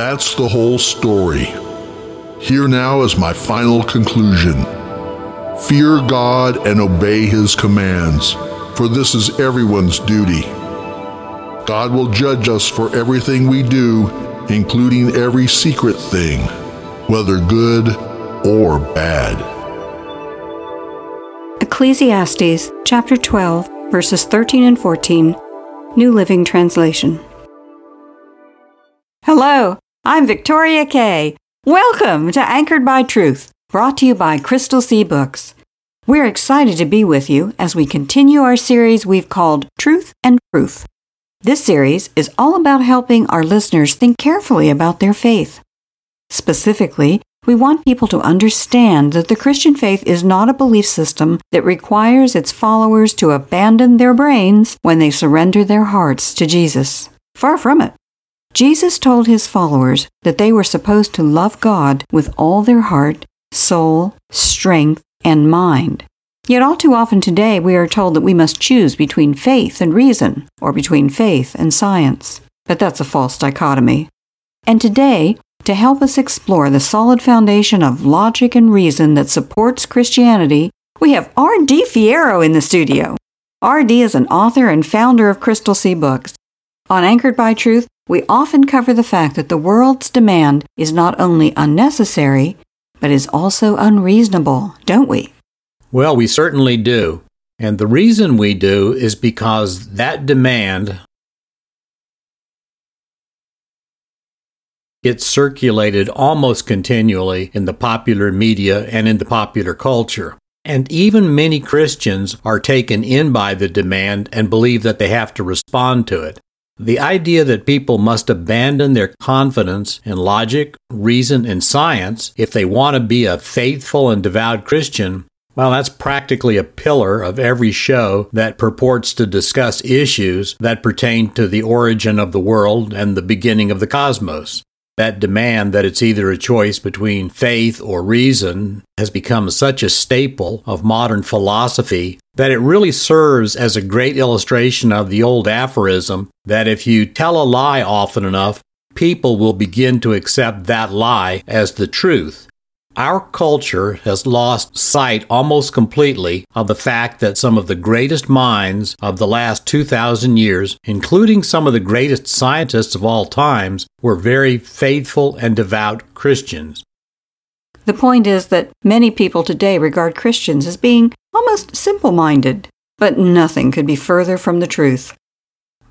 That's the whole story. Here now is my final conclusion. Fear God and obey His commands, for this is everyone's duty. God will judge us for everything we do, including every secret thing, whether good or bad. Ecclesiastes chapter 12, verses 13 and 14, New Living Translation. Hello, I'm Victoria Kay. Welcome to Anchored by Truth, brought to you by Crystal Sea Books. We're excited to be with you as we continue our series we've called Truth and Proof. This series is all about helping our listeners think carefully about their faith. Specifically, we want people to understand that the Christian faith is not a belief system that requires its followers to abandon their brains when they surrender their hearts to Jesus. Far from it. Jesus told his followers that they were supposed to love God with all their heart, soul, strength, and mind. Yet all too often today we are told that we must choose between faith and reason, or between faith and science. But that's a false dichotomy. And today, to help us explore the solid foundation of logic and reason that supports Christianity, we have R.D. Fierro in the studio. R.D. is an author and founder of Crystal Sea Books. On Anchored by Truth, we often cover the fact that the world's demand is not only unnecessary, but is also unreasonable, don't we? Well, we certainly do. And the reason we do is because that demand gets circulated almost continually in the popular media and in the popular culture. And even many Christians are taken in by the demand and believe that they have to respond to it. The idea that people must abandon their confidence in logic, reason, and science if they want to be a faithful and devout Christian, well, that's practically a pillar of every show that purports to discuss issues that pertain to the origin of the world and the beginning of the cosmos. That demand that it's either a choice between faith or reason has become such a staple of modern philosophy that it really serves as a great illustration of the old aphorism that if you tell a lie often enough, people will begin to accept that lie as the truth. Our culture has lost sight almost completely of the fact that some of the greatest minds of the last 2,000 years, including some of the greatest scientists of all times, were very faithful and devout Christians. The point is that many people today regard Christians as being almost simple minded, but nothing could be further from the truth.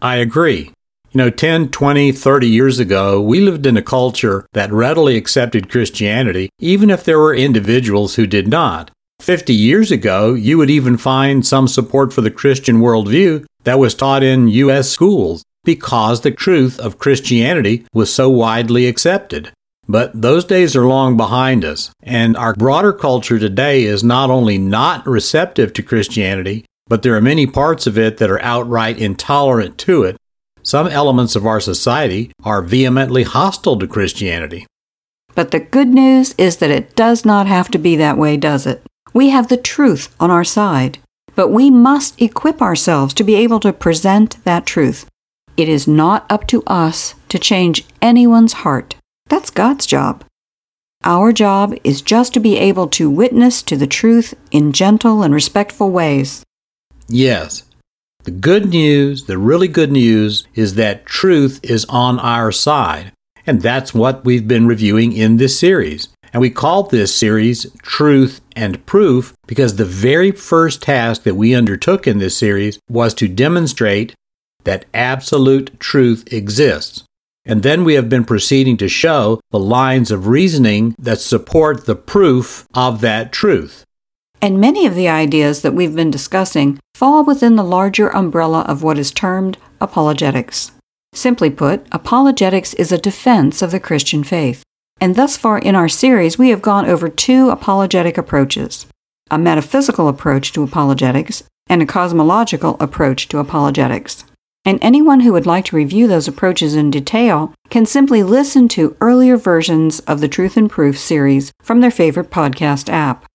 I agree. You know, 10, 20, 30 years ago, we lived in a culture that readily accepted Christianity, even if there were individuals who did not. 50 years ago, you would even find some support for the Christian worldview that was taught in U.S. schools because the truth of Christianity was so widely accepted. But those days are long behind us, and our broader culture today is not only not receptive to Christianity, but there are many parts of it that are outright intolerant to it. Some elements of our society are vehemently hostile to Christianity. But the good news is that it does not have to be that way, does it? We have the truth on our side, but we must equip ourselves to be able to present that truth. It is not up to us to change anyone's heart. That's God's job. Our job is just to be able to witness to the truth in gentle and respectful ways. Yes. The good news, the really good news, is that truth is on our side. And that's what we've been reviewing in this series. And we called this series Truth and Proof because the very first task that we undertook in this series was to demonstrate that absolute truth exists. And then we have been proceeding to show the lines of reasoning that support the proof of that truth. And many of the ideas that we've been discussing fall within the larger umbrella of what is termed apologetics. Simply put, apologetics is a defense of the Christian faith. And thus far in our series, we have gone over two apologetic approaches a metaphysical approach to apologetics and a cosmological approach to apologetics. And anyone who would like to review those approaches in detail can simply listen to earlier versions of the Truth and Proof series from their favorite podcast app.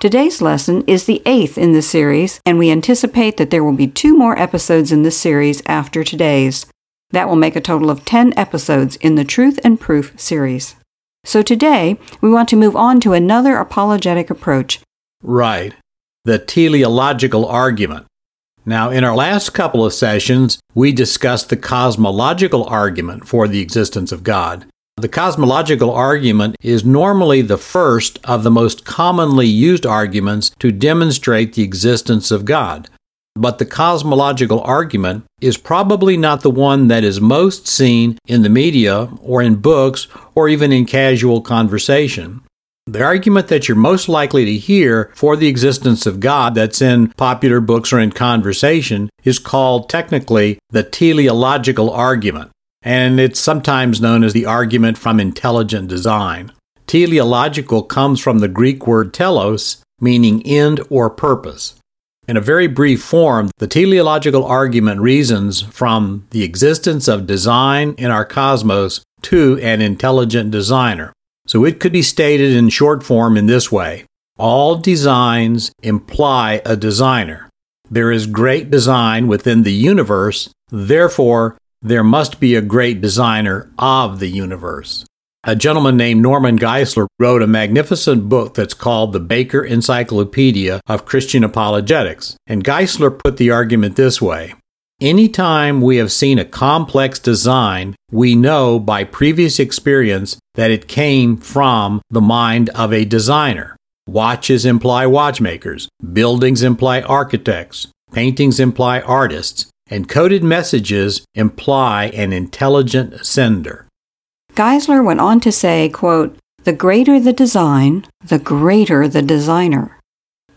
Today's lesson is the eighth in this series, and we anticipate that there will be two more episodes in this series after today's. That will make a total of 10 episodes in the Truth and Proof series. So today, we want to move on to another apologetic approach. Right. The teleological argument. Now, in our last couple of sessions, we discussed the cosmological argument for the existence of God. The cosmological argument is normally the first of the most commonly used arguments to demonstrate the existence of God. But the cosmological argument is probably not the one that is most seen in the media or in books or even in casual conversation. The argument that you're most likely to hear for the existence of God that's in popular books or in conversation is called technically the teleological argument and it's sometimes known as the argument from intelligent design. Teleological comes from the Greek word telos, meaning end or purpose. In a very brief form, the teleological argument reasons from the existence of design in our cosmos to an intelligent designer. So it could be stated in short form in this way All designs imply a designer. There is great design within the universe, therefore, there must be a great designer of the universe. A gentleman named Norman Geisler wrote a magnificent book that's called The Baker Encyclopedia of Christian Apologetics. And Geisler put the argument this way Anytime we have seen a complex design, we know by previous experience that it came from the mind of a designer. Watches imply watchmakers, buildings imply architects, paintings imply artists, and coded messages imply an intelligent sender. Geisler went on to say, quote, The greater the design, the greater the designer.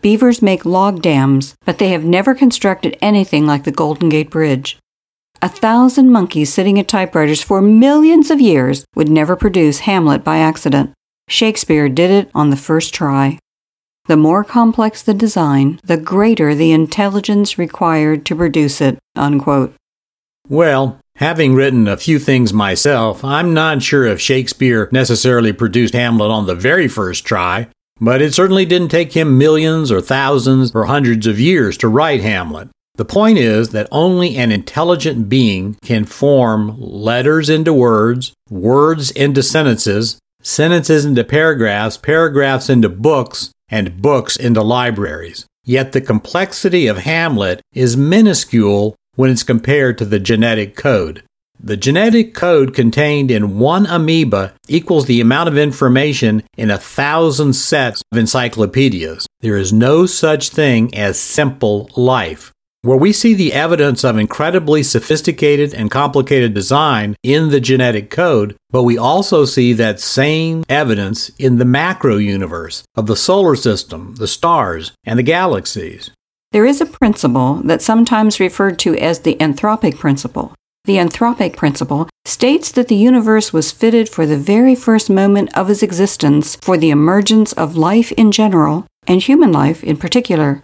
Beavers make log dams, but they have never constructed anything like the Golden Gate Bridge. A thousand monkeys sitting at typewriters for millions of years would never produce Hamlet by accident. Shakespeare did it on the first try. The more complex the design, the greater the intelligence required to produce it. Unquote. Well, having written a few things myself, I'm not sure if Shakespeare necessarily produced Hamlet on the very first try, but it certainly didn't take him millions or thousands or hundreds of years to write Hamlet. The point is that only an intelligent being can form letters into words, words into sentences, sentences into paragraphs, paragraphs into books, and books into libraries. Yet the complexity of Hamlet is minuscule when it's compared to the genetic code. The genetic code contained in one amoeba equals the amount of information in a thousand sets of encyclopedias. There is no such thing as simple life where we see the evidence of incredibly sophisticated and complicated design in the genetic code, but we also see that same evidence in the macro universe of the solar system, the stars, and the galaxies. There is a principle that's sometimes referred to as the anthropic principle. The anthropic principle states that the universe was fitted for the very first moment of its existence for the emergence of life in general and human life in particular.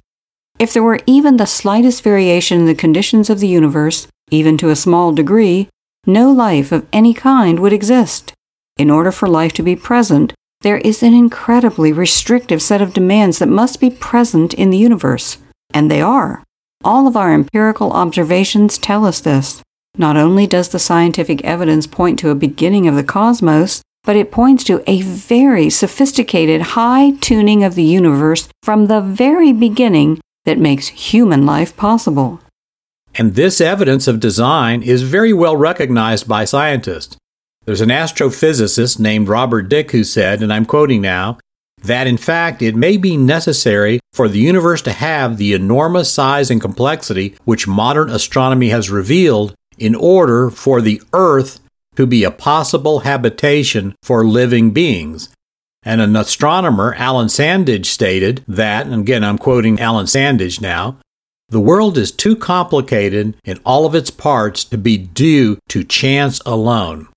If there were even the slightest variation in the conditions of the universe, even to a small degree, no life of any kind would exist. In order for life to be present, there is an incredibly restrictive set of demands that must be present in the universe, and they are. All of our empirical observations tell us this. Not only does the scientific evidence point to a beginning of the cosmos, but it points to a very sophisticated high tuning of the universe from the very beginning that makes human life possible. And this evidence of design is very well recognized by scientists. There's an astrophysicist named Robert Dick who said, and I'm quoting now, that in fact it may be necessary for the universe to have the enormous size and complexity which modern astronomy has revealed in order for the Earth to be a possible habitation for living beings. And an astronomer, Alan Sandage, stated that, and again I'm quoting Alan Sandage now, the world is too complicated in all of its parts to be due to chance alone.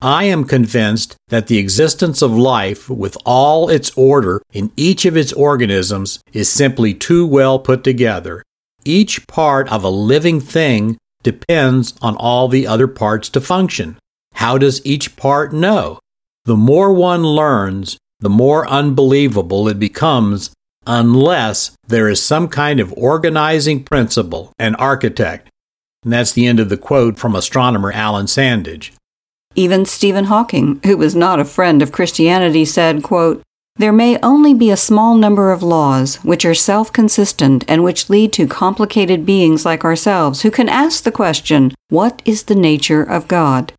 I am convinced that the existence of life with all its order in each of its organisms is simply too well put together. Each part of a living thing depends on all the other parts to function. How does each part know? The more one learns, the more unbelievable it becomes unless there is some kind of organizing principle, and architect. And that's the end of the quote from astronomer Alan Sandage. Even Stephen Hawking, who was not a friend of Christianity, said, quote, There may only be a small number of laws which are self consistent and which lead to complicated beings like ourselves who can ask the question, What is the nature of God?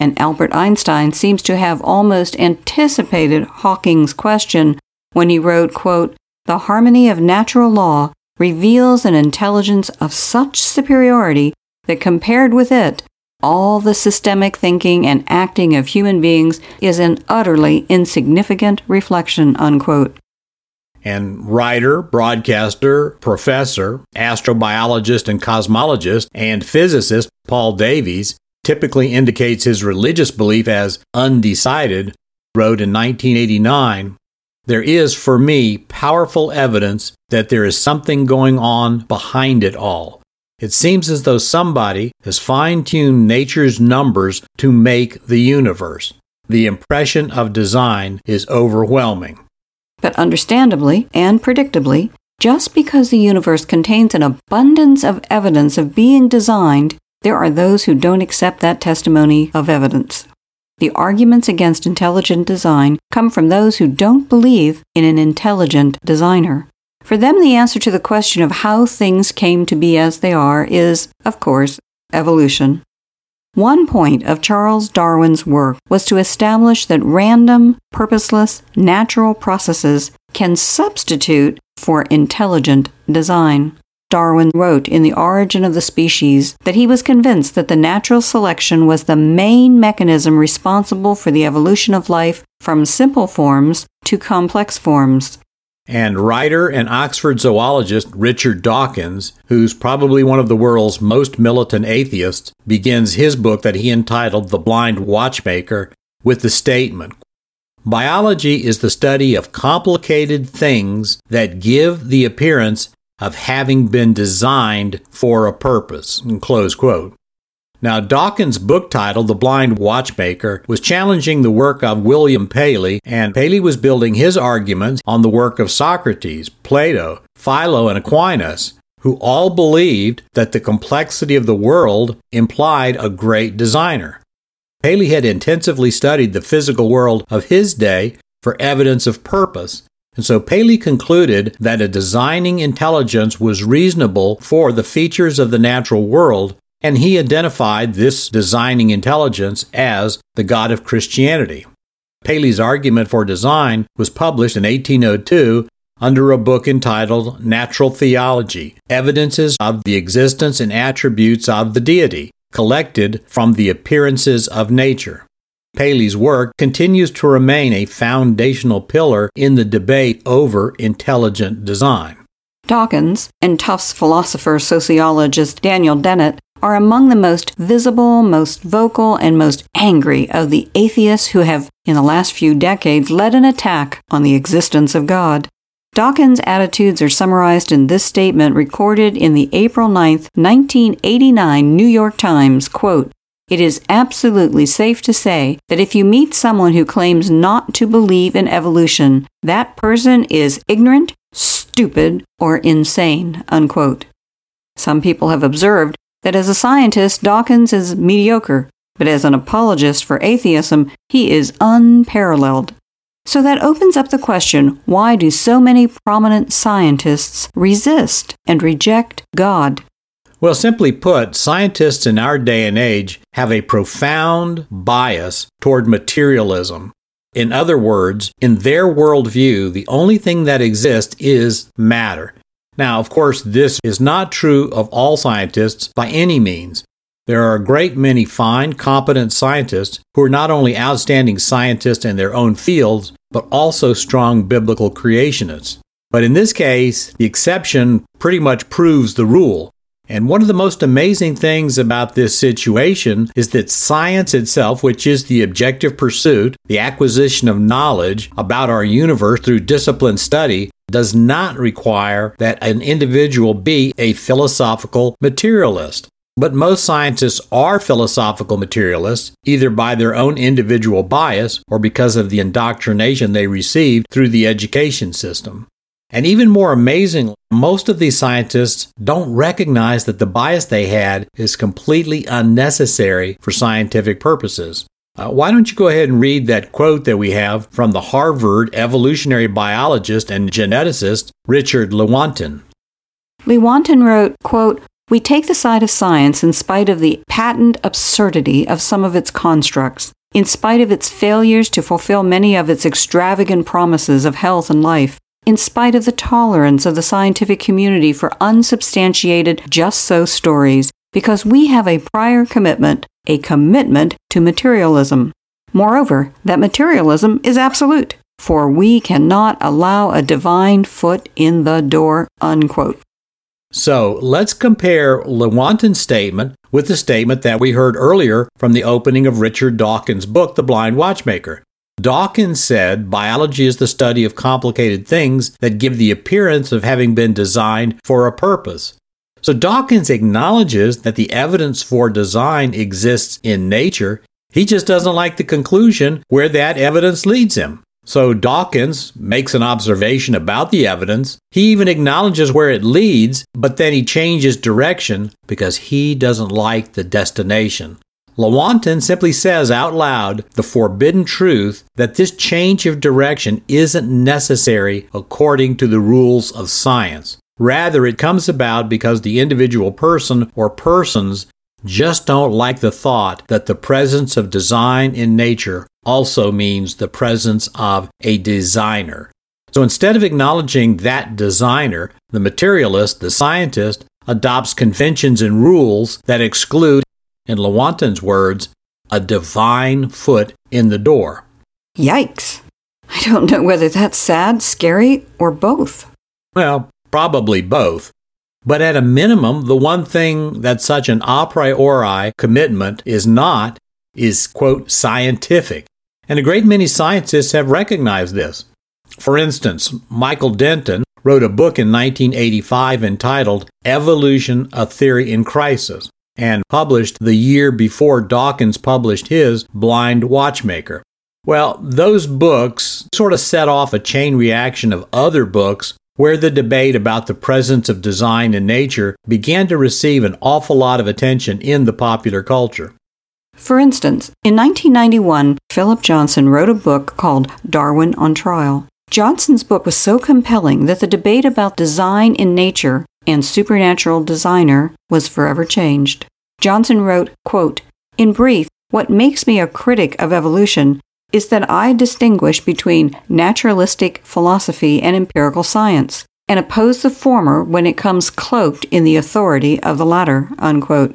And Albert Einstein seems to have almost anticipated Hawking's question when he wrote, quote, The harmony of natural law reveals an intelligence of such superiority that compared with it, all the systemic thinking and acting of human beings is an utterly insignificant reflection, unquote. And writer, broadcaster, professor, astrobiologist and cosmologist, and physicist Paul Davies typically indicates his religious belief as undecided, wrote in 1989 There is, for me, powerful evidence that there is something going on behind it all. It seems as though somebody has fine tuned nature's numbers to make the universe. The impression of design is overwhelming. But understandably and predictably, just because the universe contains an abundance of evidence of being designed there are those who don't accept that testimony of evidence. The arguments against intelligent design come from those who don't believe in an intelligent designer. For them, the answer to the question of how things came to be as they are is, of course, evolution. One point of Charles Darwin's work was to establish that random, purposeless, natural processes can substitute for intelligent design. Darwin wrote in The Origin of the Species that he was convinced that the natural selection was the main mechanism responsible for the evolution of life from simple forms to complex forms. And writer and Oxford zoologist Richard Dawkins, who's probably one of the world's most militant atheists, begins his book that he entitled The Blind Watchmaker with the statement Biology is the study of complicated things that give the appearance of having been designed for a purpose. Close quote. Now, Dawkins' book title, The Blind Watchmaker, was challenging the work of William Paley, and Paley was building his arguments on the work of Socrates, Plato, Philo, and Aquinas, who all believed that the complexity of the world implied a great designer. Paley had intensively studied the physical world of his day for evidence of purpose, and so Paley concluded that a designing intelligence was reasonable for the features of the natural world, and he identified this designing intelligence as the God of Christianity. Paley's argument for design was published in 1802 under a book entitled Natural Theology Evidences of the Existence and Attributes of the Deity, collected from the appearances of nature. Paley's work continues to remain a foundational pillar in the debate over intelligent design. Dawkins and Tufts philosopher sociologist Daniel Dennett are among the most visible, most vocal, and most angry of the atheists who have, in the last few decades, led an attack on the existence of God. Dawkins' attitudes are summarized in this statement recorded in the April 9, 1989 New York Times, quote, it is absolutely safe to say that if you meet someone who claims not to believe in evolution, that person is ignorant, stupid, or insane. Unquote. Some people have observed that as a scientist, Dawkins is mediocre, but as an apologist for atheism, he is unparalleled. So that opens up the question why do so many prominent scientists resist and reject God? Well, simply put, scientists in our day and age have a profound bias toward materialism. In other words, in their worldview, the only thing that exists is matter. Now, of course, this is not true of all scientists by any means. There are a great many fine, competent scientists who are not only outstanding scientists in their own fields, but also strong biblical creationists. But in this case, the exception pretty much proves the rule. And one of the most amazing things about this situation is that science itself, which is the objective pursuit, the acquisition of knowledge about our universe through disciplined study, does not require that an individual be a philosophical materialist. But most scientists are philosophical materialists, either by their own individual bias or because of the indoctrination they received through the education system. And even more amazingly, most of these scientists don't recognize that the bias they had is completely unnecessary for scientific purposes. Uh, why don't you go ahead and read that quote that we have from the Harvard evolutionary biologist and geneticist Richard Lewontin? Lewontin wrote, quote, We take the side of science in spite of the patent absurdity of some of its constructs, in spite of its failures to fulfill many of its extravagant promises of health and life, in spite of the tolerance of the scientific community for unsubstantiated just so stories, because we have a prior commitment, a commitment to materialism. Moreover, that materialism is absolute, for we cannot allow a divine foot in the door. Unquote. So let's compare Lewontin's statement with the statement that we heard earlier from the opening of Richard Dawkins' book, The Blind Watchmaker. Dawkins said biology is the study of complicated things that give the appearance of having been designed for a purpose. So Dawkins acknowledges that the evidence for design exists in nature. He just doesn't like the conclusion where that evidence leads him. So Dawkins makes an observation about the evidence. He even acknowledges where it leads, but then he changes direction because he doesn't like the destination. Lewontin simply says out loud the forbidden truth that this change of direction isn't necessary according to the rules of science. Rather, it comes about because the individual person or persons just don't like the thought that the presence of design in nature also means the presence of a designer. So instead of acknowledging that designer, the materialist, the scientist, adopts conventions and rules that exclude in Lewontin's words, a divine foot in the door. Yikes. I don't know whether that's sad, scary, or both. Well, probably both. But at a minimum, the one thing that such an a priori commitment is not is, quote, scientific. And a great many scientists have recognized this. For instance, Michael Denton wrote a book in 1985 entitled Evolution, a Theory in Crisis and published the year before Dawkins published his Blind Watchmaker. Well, those books sort of set off a chain reaction of other books where the debate about the presence of design in nature began to receive an awful lot of attention in the popular culture. For instance, in 1991, Philip Johnson wrote a book called Darwin on Trial. Johnson's book was so compelling that the debate about design in nature and supernatural designer was forever changed. Johnson wrote, quote, In brief, what makes me a critic of evolution is that I distinguish between naturalistic philosophy and empirical science, and oppose the former when it comes cloaked in the authority of the latter. Unquote.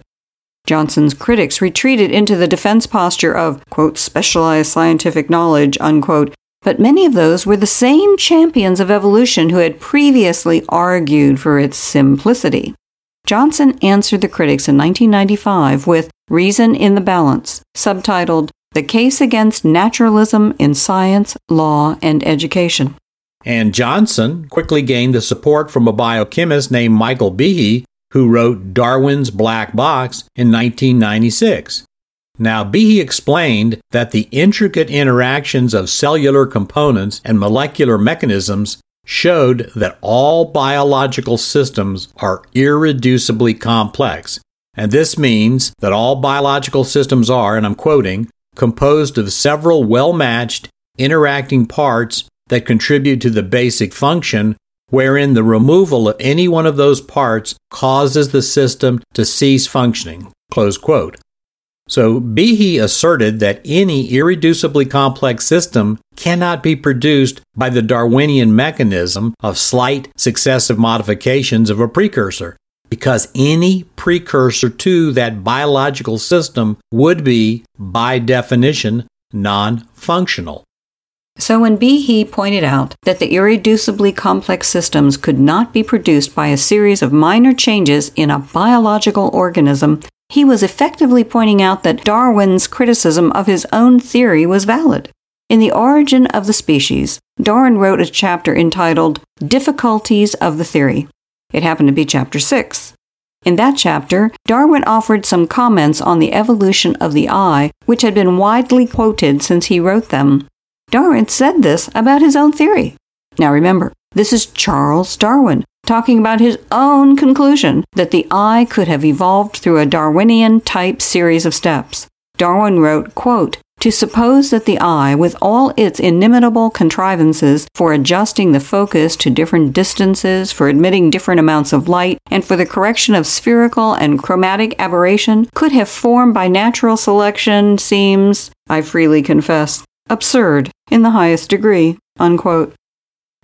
Johnson's critics retreated into the defense posture of, quote, specialized scientific knowledge, unquote, but many of those were the same champions of evolution who had previously argued for its simplicity. Johnson answered the critics in 1995 with Reason in the Balance, subtitled The Case Against Naturalism in Science, Law, and Education. And Johnson quickly gained the support from a biochemist named Michael Behe, who wrote Darwin's Black Box in 1996. Now, Behe explained that the intricate interactions of cellular components and molecular mechanisms showed that all biological systems are irreducibly complex. And this means that all biological systems are, and I'm quoting, composed of several well matched, interacting parts that contribute to the basic function, wherein the removal of any one of those parts causes the system to cease functioning. Close quote. So Behe asserted that any irreducibly complex system cannot be produced by the Darwinian mechanism of slight successive modifications of a precursor, because any precursor to that biological system would be, by definition, non functional. So when Behe pointed out that the irreducibly complex systems could not be produced by a series of minor changes in a biological organism, he was effectively pointing out that Darwin's criticism of his own theory was valid. In The Origin of the Species, Darwin wrote a chapter entitled Difficulties of the Theory. It happened to be chapter 6. In that chapter, Darwin offered some comments on the evolution of the eye, which had been widely quoted since he wrote them. Darwin said this about his own theory. Now remember, this is Charles Darwin talking about his own conclusion that the eye could have evolved through a Darwinian type series of steps. Darwin wrote, quote, to suppose that the eye, with all its inimitable contrivances for adjusting the focus to different distances, for admitting different amounts of light, and for the correction of spherical and chromatic aberration, could have formed by natural selection seems, I freely confess, absurd in the highest degree. Unquote.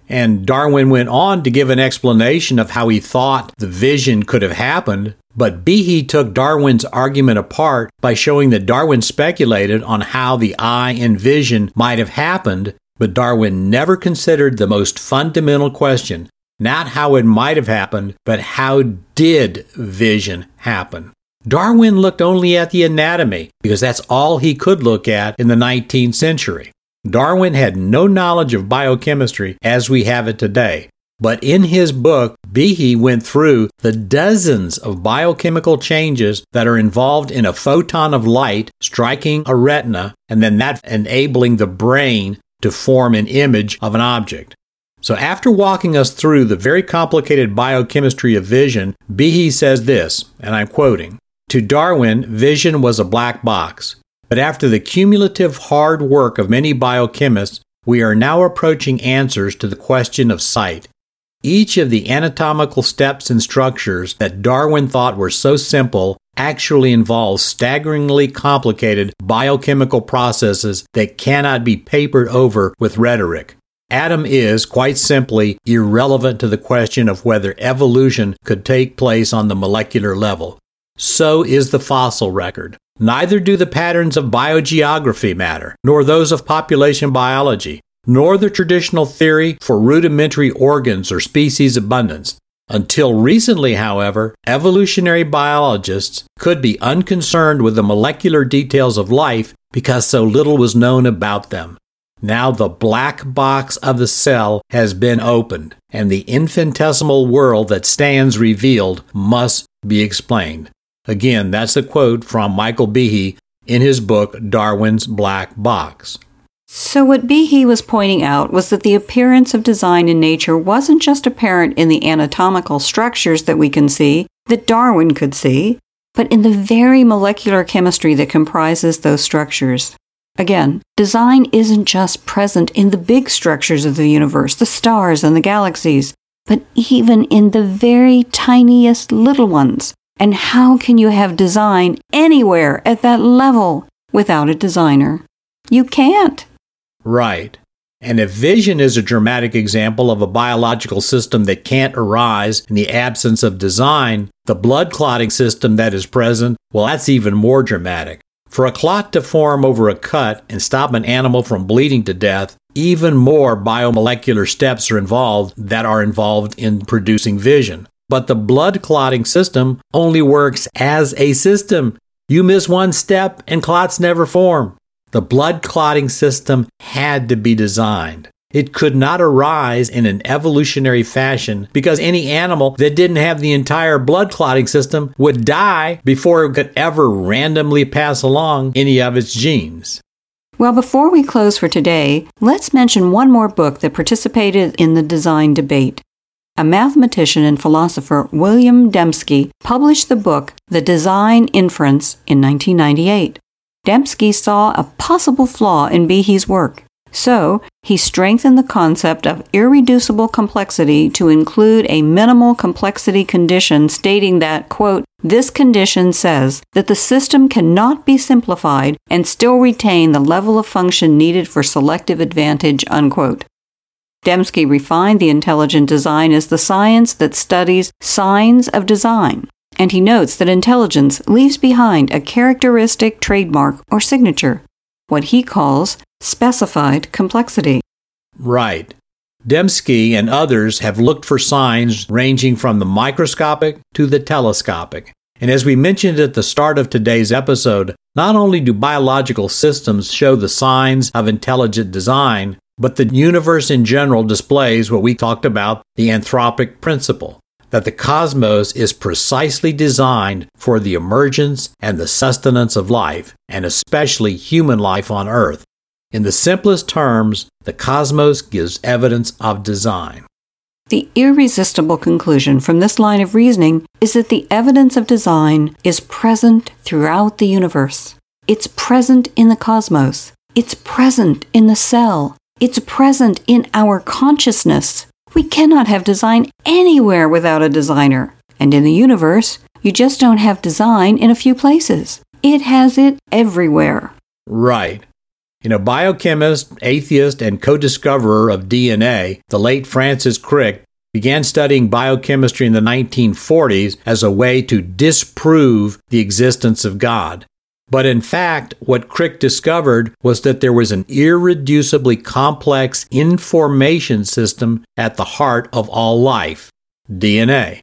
And Darwin went on to give an explanation of how he thought the vision could have happened, but Behe took Darwin's argument apart by showing that Darwin speculated on how the eye and vision might have happened, but Darwin never considered the most fundamental question not how it might have happened, but how did vision happen? Darwin looked only at the anatomy because that's all he could look at in the 19th century. Darwin had no knowledge of biochemistry as we have it today, but in his book, Behe went through the dozens of biochemical changes that are involved in a photon of light striking a retina and then that enabling the brain to form an image of an object. So, after walking us through the very complicated biochemistry of vision, Behe says this, and I'm quoting To Darwin, vision was a black box. But after the cumulative hard work of many biochemists, we are now approaching answers to the question of sight. Each of the anatomical steps and structures that Darwin thought were so simple actually involves staggeringly complicated biochemical processes that cannot be papered over with rhetoric. Anatomy is, quite simply, irrelevant to the question of whether evolution could take place on the molecular level. So is the fossil record. Neither do the patterns of biogeography matter, nor those of population biology, nor the traditional theory for rudimentary organs or species abundance. Until recently, however, evolutionary biologists could be unconcerned with the molecular details of life because so little was known about them. Now the black box of the cell has been opened, and the infinitesimal world that stands revealed must be explained. Again, that's a quote from Michael Behe in his book Darwin's Black Box. So, what Behe was pointing out was that the appearance of design in nature wasn't just apparent in the anatomical structures that we can see, that Darwin could see, but in the very molecular chemistry that comprises those structures. Again, design isn't just present in the big structures of the universe, the stars and the galaxies, but even in the very tiniest little ones, and how can you have design anywhere at that level without a designer? You can't. Right. And if vision is a dramatic example of a biological system that can't arise in the absence of design, the blood clotting system that is present, well, that's even more dramatic. For a clot to form over a cut and stop an animal from bleeding to death, even more biomolecular steps are involved that are involved in producing vision. But the blood clotting system only works as a system. You miss one step and clots never form. The blood clotting system had to be designed. It could not arise in an evolutionary fashion because any animal that didn't have the entire blood clotting system would die before it could ever randomly pass along any of its genes. Well, before we close for today, let's mention one more book that participated in the design debate a mathematician and philosopher, William Dembski, published the book The Design Inference in 1998. Dembski saw a possible flaw in Behe's work, so he strengthened the concept of irreducible complexity to include a minimal complexity condition stating that, quote, this condition says that the system cannot be simplified and still retain the level of function needed for selective advantage, unquote. Dembski refined the intelligent design as the science that studies signs of design, and he notes that intelligence leaves behind a characteristic trademark or signature, what he calls specified complexity. Right. Dembski and others have looked for signs ranging from the microscopic to the telescopic. And as we mentioned at the start of today's episode, not only do biological systems show the signs of intelligent design, but the universe in general displays what we talked about the anthropic principle that the cosmos is precisely designed for the emergence and the sustenance of life, and especially human life on Earth. In the simplest terms, the cosmos gives evidence of design. The irresistible conclusion from this line of reasoning is that the evidence of design is present throughout the universe. It's present in the cosmos. It's present in the cell. It's present in our consciousness. We cannot have design anywhere without a designer. And in the universe, you just don't have design in a few places. It has it everywhere. Right. You know, biochemist, atheist, and co discoverer of DNA, the late Francis Crick, began studying biochemistry in the 1940s as a way to disprove the existence of God. But in fact, what Crick discovered was that there was an irreducibly complex information system at the heart of all life DNA.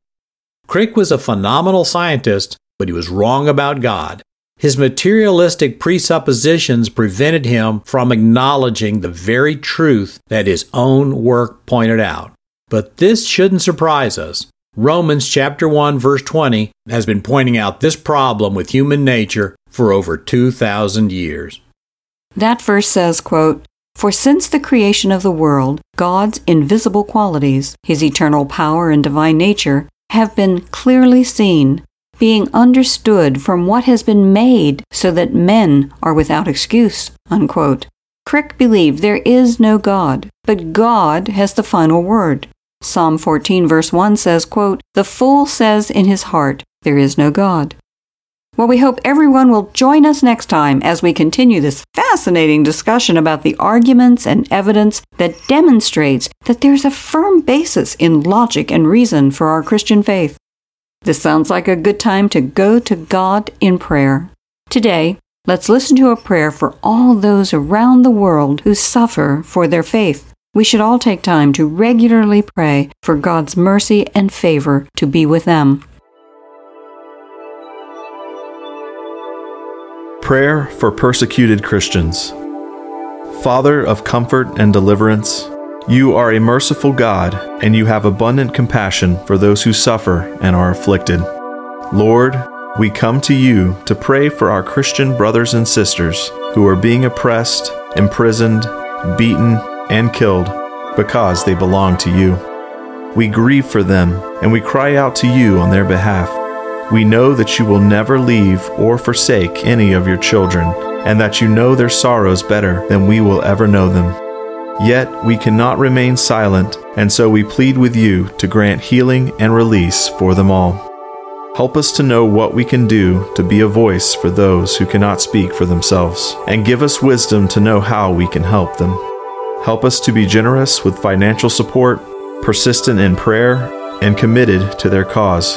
Crick was a phenomenal scientist, but he was wrong about God. His materialistic presuppositions prevented him from acknowledging the very truth that his own work pointed out. But this shouldn't surprise us. Romans chapter 1 verse 20 has been pointing out this problem with human nature for over 2000 years. That verse says, quote, "For since the creation of the world, God's invisible qualities, his eternal power and divine nature, have been clearly seen, being understood from what has been made, so that men are without excuse. Unquote. Crick believed there is no God, but God has the final word. Psalm 14 verse 1 says, quote, The fool says in his heart, There is no God. Well, we hope everyone will join us next time as we continue this fascinating discussion about the arguments and evidence that demonstrates that there's a firm basis in logic and reason for our Christian faith. This sounds like a good time to go to God in prayer. Today, let's listen to a prayer for all those around the world who suffer for their faith. We should all take time to regularly pray for God's mercy and favor to be with them. Prayer for persecuted Christians. Father of comfort and deliverance, you are a merciful God, and you have abundant compassion for those who suffer and are afflicted. Lord, we come to you to pray for our Christian brothers and sisters who are being oppressed, imprisoned, beaten, and killed because they belong to you. We grieve for them, and we cry out to you on their behalf. We know that you will never leave or forsake any of your children, and that you know their sorrows better than we will ever know them. Yet we cannot remain silent, and so we plead with you to grant healing and release for them all. Help us to know what we can do to be a voice for those who cannot speak for themselves, and give us wisdom to know how we can help them. Help us to be generous with financial support, persistent in prayer, and committed to their cause.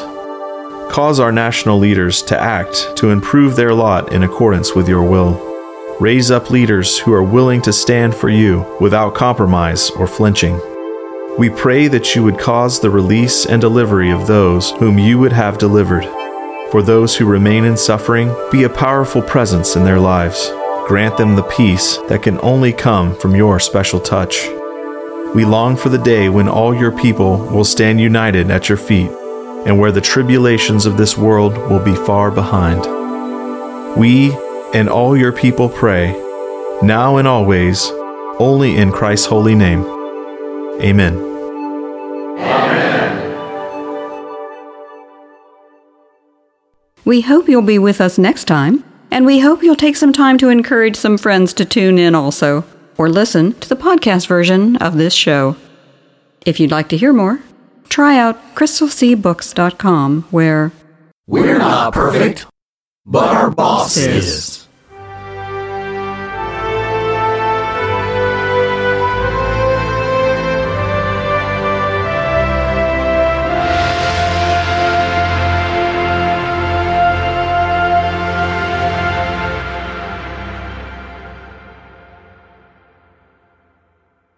Cause our national leaders to act to improve their lot in accordance with your will. Raise up leaders who are willing to stand for you without compromise or flinching. We pray that you would cause the release and delivery of those whom you would have delivered. For those who remain in suffering, be a powerful presence in their lives. Grant them the peace that can only come from your special touch. We long for the day when all your people will stand united at your feet, and where the tribulations of this world will be far behind. We and all your people pray, now and always, only in Christ's holy name. Amen. We hope you'll be with us next time, and we hope you'll take some time to encourage some friends to tune in also, or listen to the podcast version of this show. If you'd like to hear more, try out crystalseabooks.com, where we're not perfect, but our boss is.